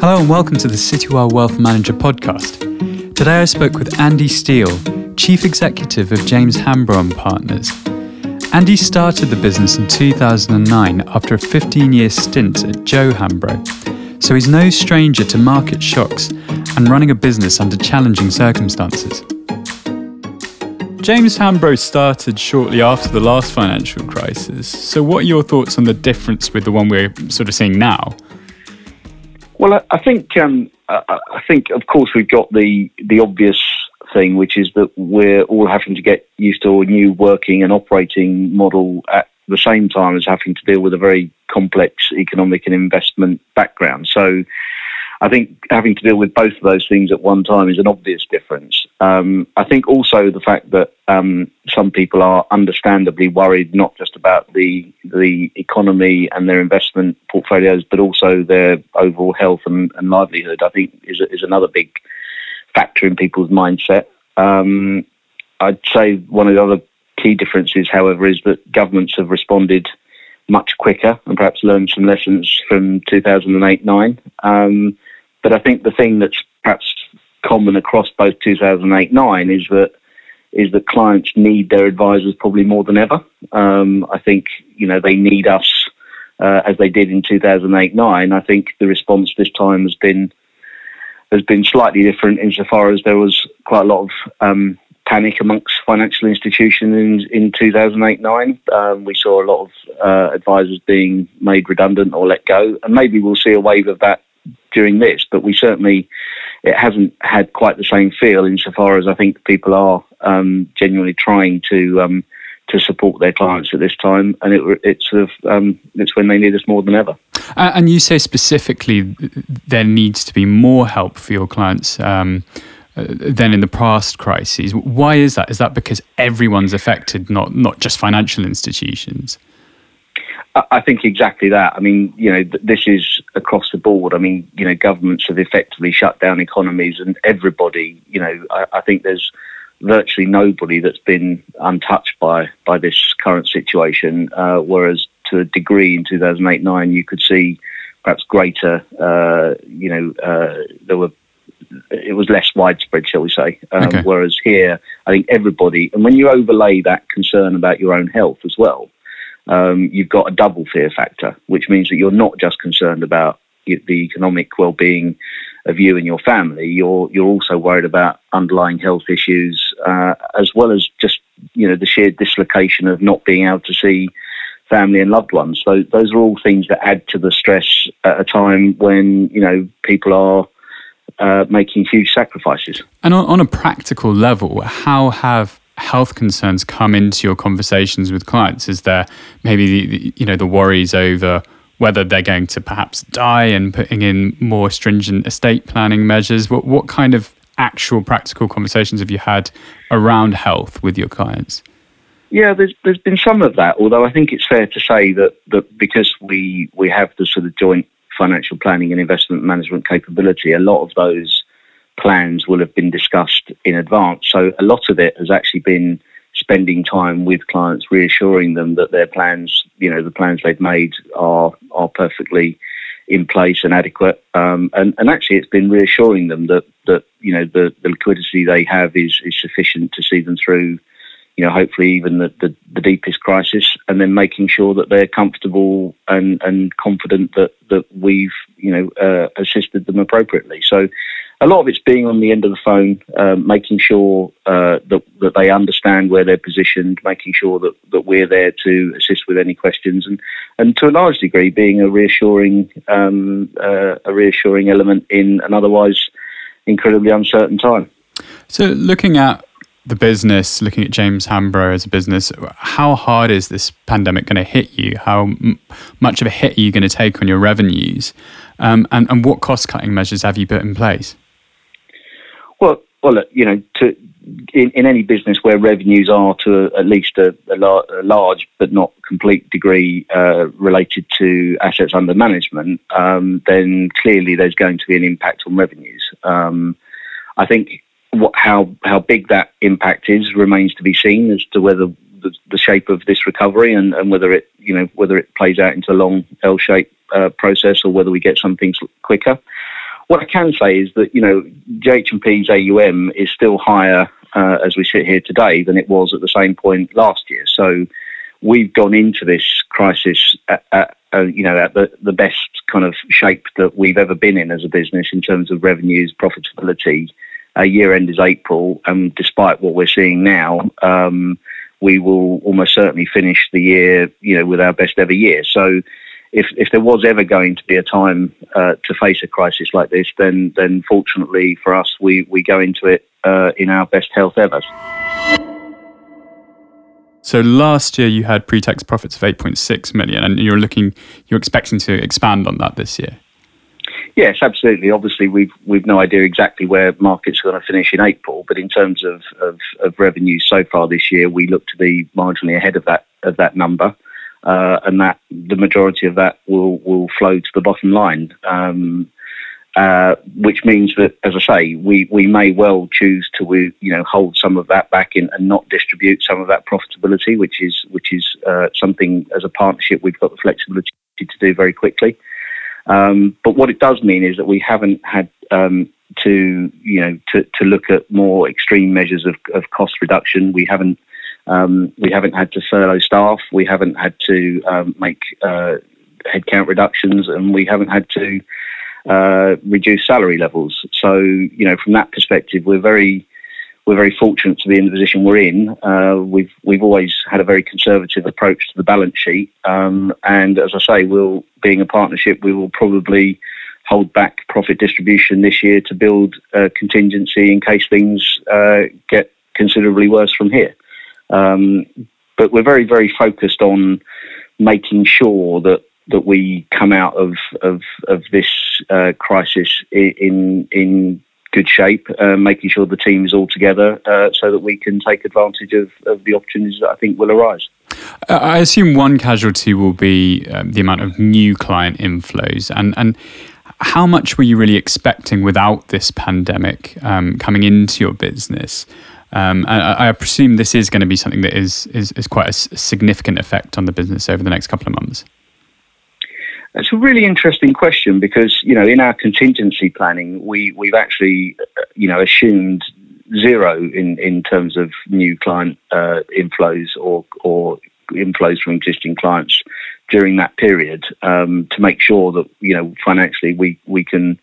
Hello and welcome to the Citywire Wealth Manager podcast. Today I spoke with Andy Steel, Chief Executive of James Hambro and Partners. Andy started the business in 2009 after a 15 year stint at Joe Hambro, so he's no stranger to market shocks and running a business under challenging circumstances. James Hambro started shortly after the last financial crisis, so what are your thoughts on the difference with the one we're sort of seeing now? Well, I, think um, I, think of course we've got the the obvious thing, which is that we're all having to get used to a new working and operating model at the same time as having to deal with a very complex economic and investment background. So I think having to deal with both of those things at one time is an obvious difference. Um, I think also the fact that um, some people are understandably worried not just about the the economy and their investment portfolios, but also their overall health and, and livelihood. I think is is another big factor in people's mindset. Um, I'd say one of the other key differences, however, is that governments have responded much quicker and perhaps learned some lessons from 2008 9. Um, but I think the thing that's perhaps common across both 2008 9 is that is that clients need their advisors probably more than ever. Um, I think you know they need us uh, as they did in 2008 9. I think the response this time has been has been slightly different insofar as there was quite a lot of um, panic amongst financial institutions in, in 2008 9. Um, we saw a lot of uh, advisors being made redundant or let go, and maybe we'll see a wave of that during this, but we certainly it hasn't had quite the same feel insofar as I think people are um, genuinely trying to um, to support their clients at this time, and it, it's sort of um, it's when they need us more than ever. Uh, and you say specifically there needs to be more help for your clients. Um, uh, than in the past crises. Why is that? Is that because everyone's affected, not not just financial institutions? I think exactly that. I mean, you know, this is across the board. I mean, you know, governments have effectively shut down economies, and everybody, you know, I, I think there's virtually nobody that's been untouched by by this current situation. Uh, whereas, to a degree, in 2008-9, you could see perhaps greater. Uh, you know, uh, there were it was less widespread, shall we say? Um, okay. Whereas here, I think everybody, and when you overlay that concern about your own health as well um, you've got a double fear factor, which means that you're not just concerned about the economic well-being of you and your family. You're you're also worried about underlying health issues, uh, as well as just you know the sheer dislocation of not being able to see family and loved ones. So those are all things that add to the stress at a time when you know people are uh, making huge sacrifices. And on, on a practical level, how have health concerns come into your conversations with clients? Is there maybe the, you know the worries over whether they're going to perhaps die and putting in more stringent estate planning measures? What what kind of actual practical conversations have you had around health with your clients? Yeah, there's there's been some of that. Although I think it's fair to say that that because we we have the sort of joint financial planning and investment management capability, a lot of those plans will have been discussed in advance. So a lot of it has actually been spending time with clients, reassuring them that their plans, you know, the plans they've made are are perfectly in place and adequate. Um, and, and actually, it's been reassuring them that that you know the, the liquidity they have is is sufficient to see them through. You know, hopefully even the, the, the deepest crisis, and then making sure that they're comfortable and, and confident that, that we've you know uh, assisted them appropriately. So a lot of it's being on the end of the phone, uh, making sure uh, that, that they understand where they're positioned, making sure that, that we're there to assist with any questions, and, and to a large degree being a reassuring um, uh, a reassuring element in an otherwise incredibly uncertain time. So, looking at the business, looking at James Hambro as a business, how hard is this pandemic going to hit you? How m- much of a hit are you going to take on your revenues? Um, and, and what cost cutting measures have you put in place? Well, well, you know, to in, in any business where revenues are to at least a, a, la- a large but not complete degree uh, related to assets under management, um, then clearly there's going to be an impact on revenues. Um, I think what, how how big that impact is remains to be seen as to whether the, the shape of this recovery and, and whether it you know whether it plays out into a long L-shaped uh, process or whether we get some things quicker. What I can say is that you know JH&P's AUM is still higher uh, as we sit here today than it was at the same point last year. So we've gone into this crisis at, at uh, you know at the, the best kind of shape that we've ever been in as a business in terms of revenues, profitability. Our year end is April, and despite what we're seeing now, um, we will almost certainly finish the year, you know, with our best ever year. So, if if there was ever going to be a time uh, to face a crisis like this, then then fortunately for us, we we go into it uh, in our best health ever. So last year you had pre-tax profits of 8.6 million, and you're looking, you're expecting to expand on that this year. Yes, absolutely. Obviously, we've we've no idea exactly where markets are going to finish in April, but in terms of, of, of revenue so far this year, we look to be marginally ahead of that of that number, uh, and that the majority of that will will flow to the bottom line. Um, uh, which means that, as I say, we, we may well choose to you know hold some of that back in and not distribute some of that profitability, which is which is uh, something as a partnership we've got the flexibility to do very quickly. Um, but what it does mean is that we haven't had um, to you know to, to look at more extreme measures of, of cost reduction. We haven't um, we haven't had to furlough staff. We haven't had to um, make uh, headcount reductions, and we haven't had to uh, reduce salary levels. So, you know, from that perspective, we're very we're very fortunate to be in the position we're in. Uh, we've we've always had a very conservative approach to the balance sheet, um, and as I say, we'll being a partnership, we will probably hold back profit distribution this year to build a contingency in case things uh, get considerably worse from here. Um, but we're very very focused on making sure that that we come out of of, of this uh, crisis in in good shape, uh, making sure the team is all together uh, so that we can take advantage of, of the opportunities that I think will arise. Uh, I assume one casualty will be um, the amount of new client inflows, and and how much were you really expecting without this pandemic um, coming into your business? Um, I, I, presume this is going to be something that is, is, is quite a significant effect on the business over the next couple of months. It's a really interesting question because you know in our contingency planning we we've actually you know assumed zero in in terms of new client uh, inflows or or inflows from existing clients during that period um, to make sure that you know financially we we can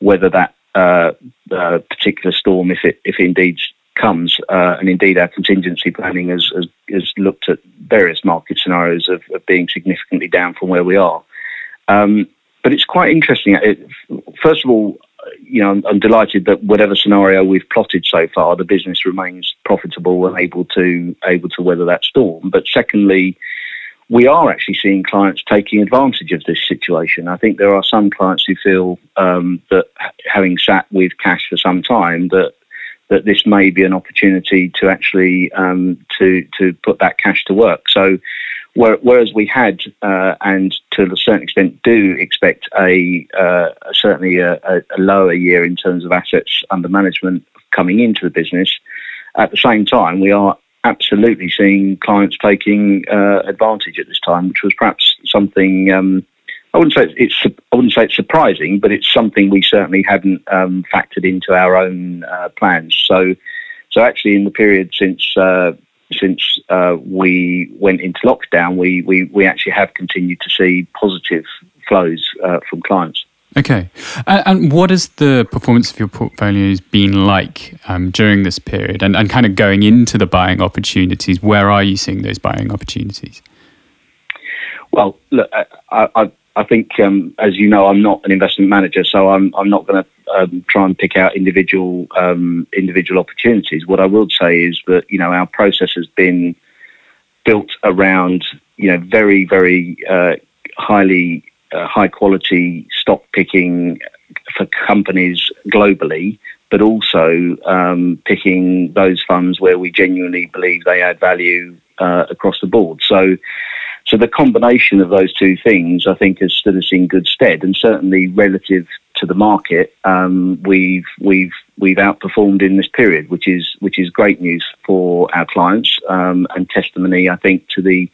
weather that uh, uh, particular storm if it if indeed comes uh, and indeed our contingency planning has, has, has looked at various market scenarios of, of being significantly down from where we are. Um, but it's quite interesting. It, first of all, you know, I'm, I'm, delighted that whatever scenario we've plotted so far, the business remains profitable and able to able to weather that storm. But secondly, we are actually seeing clients taking advantage of this situation. I think there are some clients who feel um, that having sat with cash for some time, that that this may be an opportunity to actually um, to to put that cash to work. So Whereas we had, uh, and to a certain extent do expect a uh, certainly a, a, lower year in terms of assets under management coming into the business. At the same time, we are absolutely seeing clients taking uh, advantage at this time, which was perhaps something. Um, I wouldn't say it's I wouldn't say it's surprising, but it's something we certainly hadn't um, factored into our own uh, plans. So, so actually, in the period since uh, since uh, we went into lockdown, we, we, we actually have continued to see positive flows uh, from clients. Okay. And, and, what has the performance of your portfolios been like um, during this period and, and kind of going into the buying opportunities? Where are you seeing those buying opportunities? Well, look, I, I, I think, um, as you know, I'm not an investment manager, so I'm, I'm not going to um, try and pick out individual um, individual opportunities. What I will say is that you know our process has been built around you know very very uh, highly uh, high quality stock picking for companies globally, but also um, picking those funds where we genuinely believe they add value uh, across the board. So so the combination of those two things, I think, has stood us in good stead, and certainly relative to the market, um, we've we've we've outperformed in this period, which is which is great news for our clients um, and testimony, I think, to the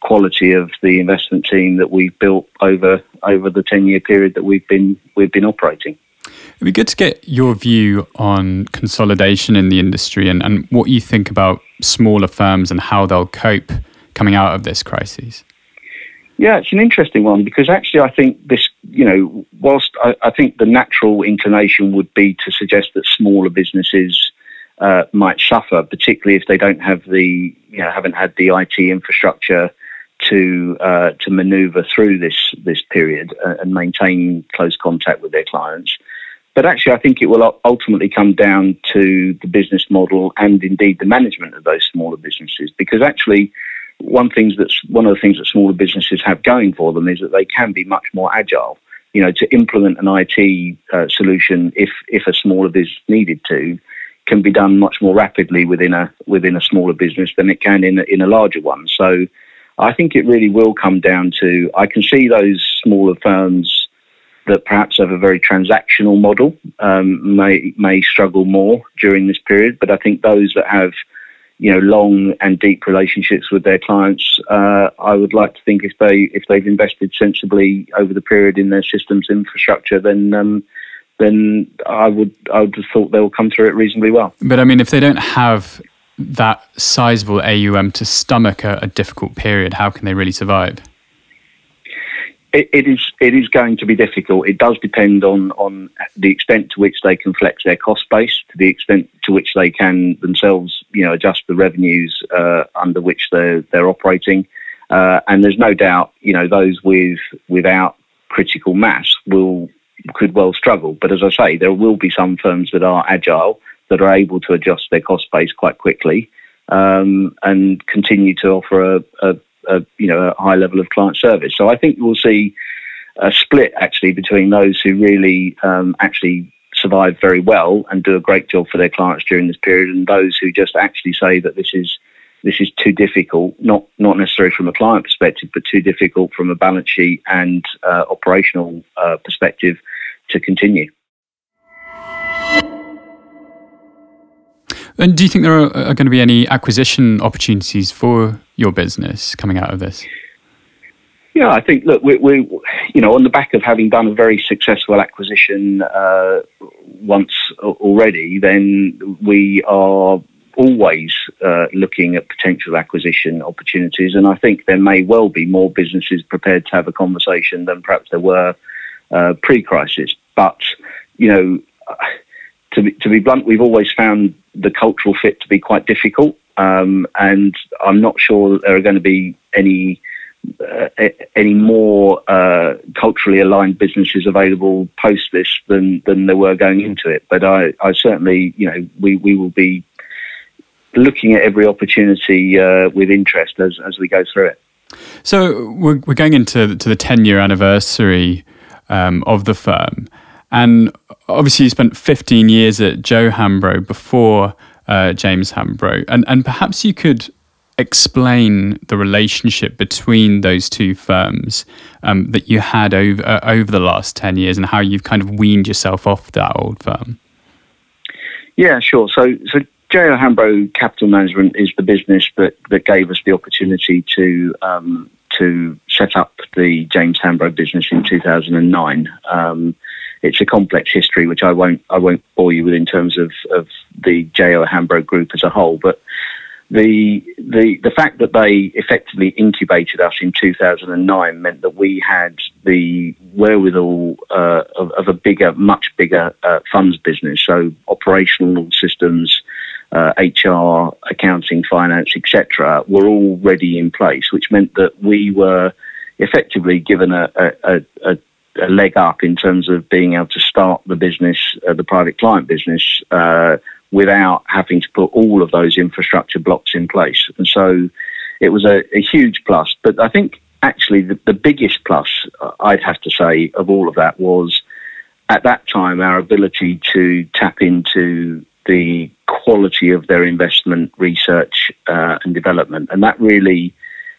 quality of the investment team that we've built over over the ten year period that we've been we've been operating. It'd be good to get your view on consolidation in the industry and, and what you think about smaller firms and how they'll cope coming out of this crisis. Yeah, it's an interesting one because actually I think this, you know, whilst I, I think the natural inclination would be to suggest that smaller businesses uh, might suffer, particularly if they don't have the, you know, haven't had the IT infrastructure to uh, to manoeuvre through this this period uh, and maintain close contact with their clients. But actually, I think it will ultimately come down to the business model and indeed the management of those smaller businesses. Because actually, one things that's one of the things that smaller businesses have going for them is that they can be much more agile. You know, to implement an IT uh, solution, if if a smaller business needed to, can be done much more rapidly within a within a smaller business than it can in a, in a larger one. So, I think it really will come down to I can see those smaller firms that perhaps have a very transactional model um, may may struggle more during this period. But I think those that have you know long and deep relationships with their clients, uh, I would like to think if they if they've invested sensibly over the period in their systems infrastructure, then. Um, then I would I would have thought they will come through it reasonably well. But I mean, if they don't have that sizable AUM to stomach a, a difficult period, how can they really survive? It, is it is going to be difficult. It does depend on on the extent to which they can flex their cost base, to the extent to which they can themselves, you know, adjust the revenues uh, under which they're they're operating. Uh, and there's no doubt, you know, those with without critical mass will could well struggle. But as I say, there will be some firms that are agile that are able to adjust their cost base quite quickly um, and continue to offer a, a, a you know a high level of client service. So I think we'll see a split actually between those who really um, actually survive very well and do a great job for their clients during this period, and those who just actually say that this is this is too difficult, not not necessarily from a client perspective, but too difficult from a balance sheet and uh, operational uh, perspective to continue. And do you think there are, are going to be any acquisition opportunities for your business coming out of this? Yeah, I think look, we, we you know, on the back of having done a very successful acquisition uh, once already, then we are always uh, looking at potential acquisition opportunities, and I think there may well be more businesses prepared to have a conversation than perhaps there were uh, pre-crisis. But you know, to be, to be blunt, we've always found the cultural fit to be quite difficult. Um, and I'm not sure there are going to be any uh, any more uh, culturally aligned businesses available post this than than there were going into it. But I, I certainly, you know, we, we will be looking at every opportunity uh, with interest as as we go through it. So we're we're going into to the ten year anniversary um, of the firm, and obviously you spent 15 years at Joe Hambro before uh, James Hambro, and and perhaps you could explain the relationship between those two firms um, that you had over uh, over the last ten years, and how you've kind of weaned yourself off that old firm. Yeah, sure. So so. J.O. Hambro Capital Management is the business that, that gave us the opportunity to um, to set up the James Hambro business in 2009. Um, it's a complex history, which I won't I won't bore you with in terms of, of the JO Hambro group as a whole. But the the the fact that they effectively incubated us in 2009 meant that we had the wherewithal uh, of, of, a bigger, much bigger uh, funds business. So operational systems, uh, HR, accounting, finance, etc., were already in place, which meant that we were effectively given a, a, a, a leg up in terms of being able to start the business, uh, the private client business, uh, without having to put all of those infrastructure blocks in place. And so it was a, a huge plus. But I think actually the, the biggest plus, uh, I'd have to say, of all of that was at that time our ability to tap into the quality of their investment research uh, and development. And that really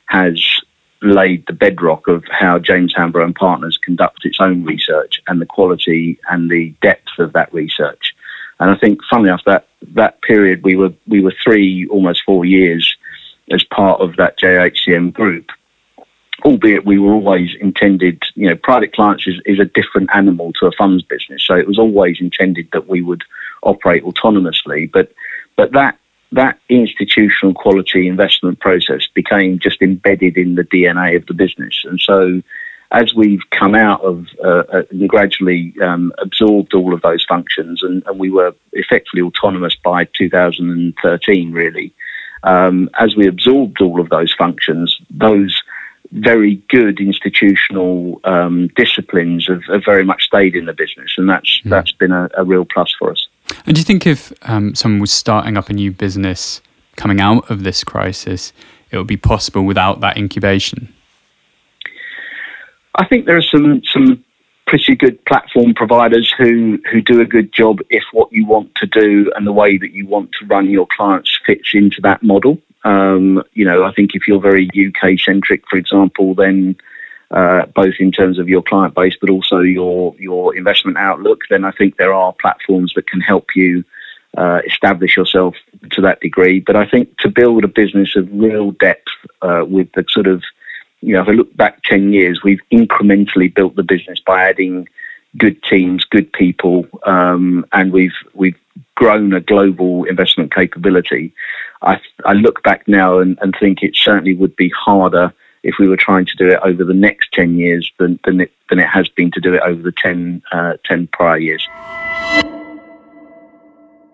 has laid the bedrock of how James Hambro and Partners conduct its own research and the quality and the depth of that research. And I think, funnily enough, that that period we were we were three, almost four years as part of that JHCM group. Albeit we were always intended, you know, private clients is, is a different animal to a funds business. So it was always intended that we would operate autonomously. But but that that institutional quality investment process became just embedded in the DNA of the business. And so as we've come out of uh, uh, and gradually um, absorbed all of those functions, and, and, we were effectively autonomous by 2013, really. Um, as we absorbed all of those functions, those very good institutional um, disciplines have, have, very much stayed in the business, and that's mm. that's been a, a, real plus for us. And do you think if um, someone was starting up a new business coming out of this crisis, it would be possible without that incubation? I think there are some some pretty good platform providers who who do a good job if what you want to do and the way that you want to run your clients fits into that model. Um, you know, I think if you're very UK centric, for example, then uh, both in terms of your client base but also your your investment outlook, then I think there are platforms that can help you uh, establish yourself to that degree. But I think to build a business of real depth uh, with the sort of you know, if I look back 10 years, we've incrementally built the business by adding good teams, good people, um, and we've we've grown a global investment capability. I, I look back now and, and think it certainly would be harder if we were trying to do it over the next 10 years than, than, it, than it has been to do it over the 10, uh, 10 prior years.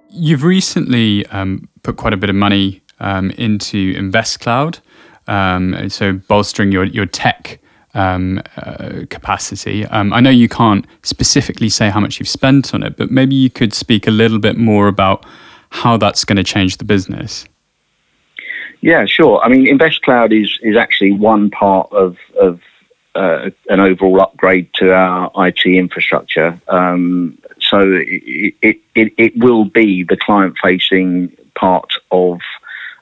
You've recently um, put quite a bit of money um, into InvestCloud um, so bolstering your your tech um, uh, capacity. Um, I know you can't specifically say how much you've spent on it, but maybe you could speak a little bit more about how that's going to change the business. Yeah, sure. I mean, InvestCloud is is actually one part of of uh, an overall upgrade to our IT infrastructure. Um, so it, it, it, it will be the client facing part of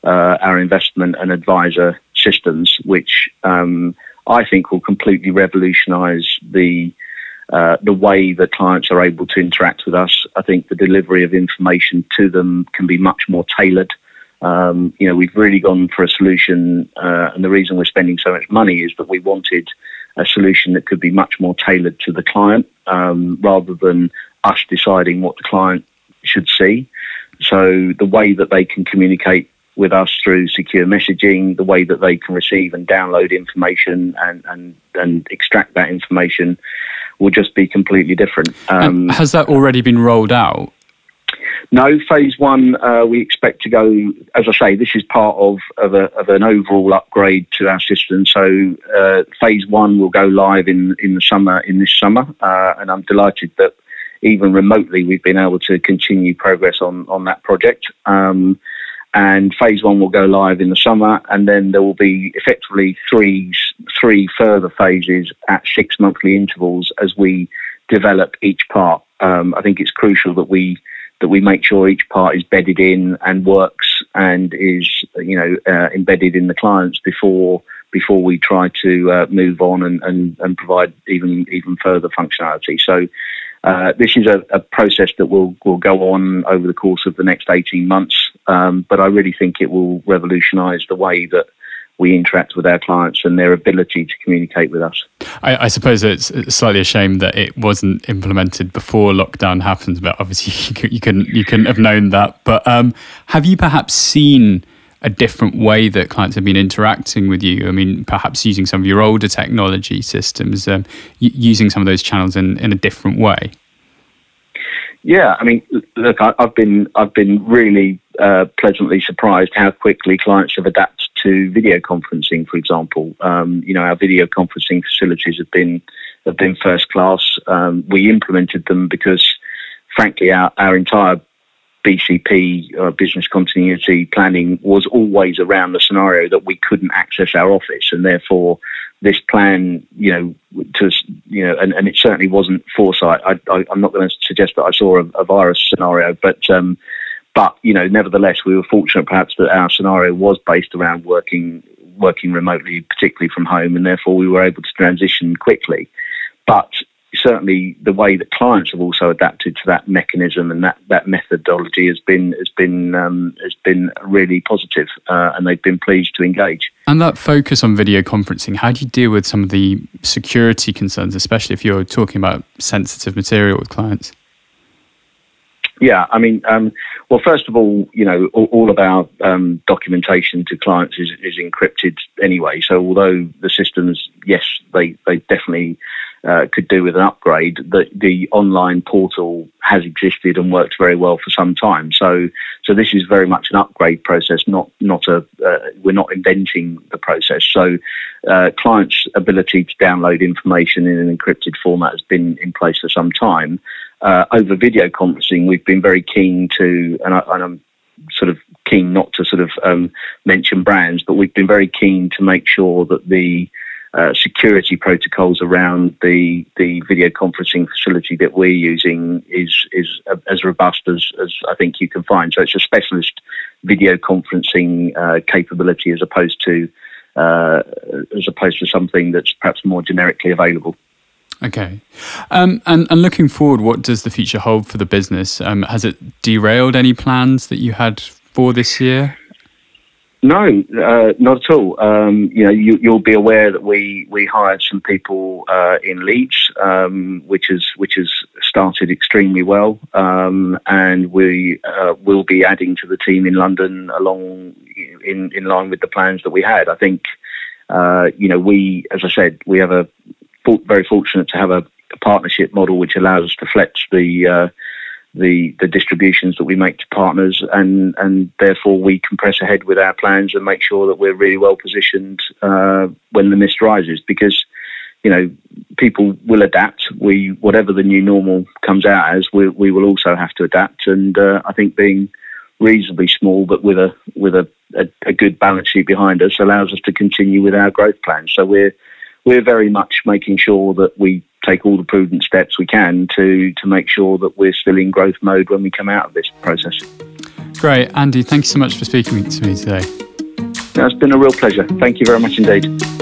uh, our investment and advisor systems, which um, I think will completely revolutionise the uh, the way that clients are able to interact with us. I think the delivery of information to them can be much more tailored. Um, you know, we've really gone for a solution, uh, and the reason we're spending so much money is that we wanted a solution that could be much more tailored to the client um, rather than us deciding what the client should see. So the way that they can communicate with us through secure messaging, the way that they can receive and download information and, and, and extract that information will just be completely different. Um, has that already been rolled out? No, phase one, uh, we expect to go, as I say, this is part of, of, a, of an overall upgrade to our system. So uh, phase one will go live in, in the summer, in this summer. Uh, and I'm delighted that even remotely we've been able to continue progress on, on that project. Um, and phase one will go live in the summer, and then there will be effectively three three further phases at six monthly intervals as we develop each part. Um, I think it's crucial that we that we make sure each part is bedded in and works and is you know uh, embedded in the clients before before we try to uh, move on and, and, and provide even even further functionality. So uh, this is a, a, process that will, will go on over the course of the next 18 months, um, but I really think it will revolutionise the way that we interact with our clients and their ability to communicate with us. I, I, suppose it's slightly a shame that it wasn't implemented before lockdown happened, but obviously you, couldn't you couldn't have known that. But um, have you perhaps seen a different way that clients have been interacting with you? I mean, perhaps using some of your older technology systems, um, using some of those channels in, in a different way. Yeah, I mean, look, I, have been I've been really uh, pleasantly surprised how quickly clients have adapted to video conferencing. For example, um, you know, our video conferencing facilities have been have been first class. Um, we implemented them because, frankly, our, our entire BCP, uh, business continuity planning, was always around the scenario that we couldn't access our office, and therefore this plan, you know, to you know, and, and it certainly wasn't foresight. I, am not going to suggest that I saw a, a virus scenario, but um, but you know, nevertheless, we were fortunate perhaps that our scenario was based around working working remotely, particularly from home, and therefore we were able to transition quickly. But certainly the way that clients have also adapted to that mechanism and that, that methodology has been has been um, has been really positive, uh, and they've been pleased to engage. And that focus on video conferencing, how do you deal with some of the security concerns, especially if you're talking about sensitive material with clients? Yeah, I mean, um, well, first of all, you know, all, all of our um, documentation to clients is, is encrypted anyway. So although the systems, yes, they, they definitely uh, could do with an upgrade, the, the online portal has existed and worked very well for some time. So, so this is very much an upgrade process, not not a uh, we're not inventing the process. So, uh, clients' ability to download information in an encrypted format has been in place for some time uh, over video conferencing, we've been very keen to, and, I, am sort of keen not to sort of um, mention brands, but we've been very keen to make sure that the uh, security protocols around the the video conferencing facility that we're using is is as robust as, as I think you can find. So it's a specialist video conferencing uh, capability as opposed to uh, as opposed to something that's perhaps more generically available. Okay. Um, and, and looking forward, what does the future hold for the business? Um, has it derailed any plans that you had for this year? No, uh, not at all. Um, you know, you, will be aware that we, we hired some people uh, in Leeds, um, which is which has started extremely well, um, and we uh, will be adding to the team in London along in in line with the plans that we had. I think, uh, you know, we, as I said, we have a very fortunate to have a, a, partnership model which allows us to flex the uh, the the distributions that we make to partners, and and therefore we can press ahead with our plans and make sure that we're really well positioned uh, when the mist rises. Because you know people will adapt. We whatever the new normal comes out as, we we will also have to adapt. And uh, I think being reasonably small, but with a with a, a, a good balance sheet behind us, allows us to continue with our growth plans. So we're we're very much making sure that we take all the prudent steps we can to to make sure that we're still in growth mode when we come out of this process. Great, Andy. Thank you so much for speaking to me today. It's been a real pleasure. Thank you very much indeed.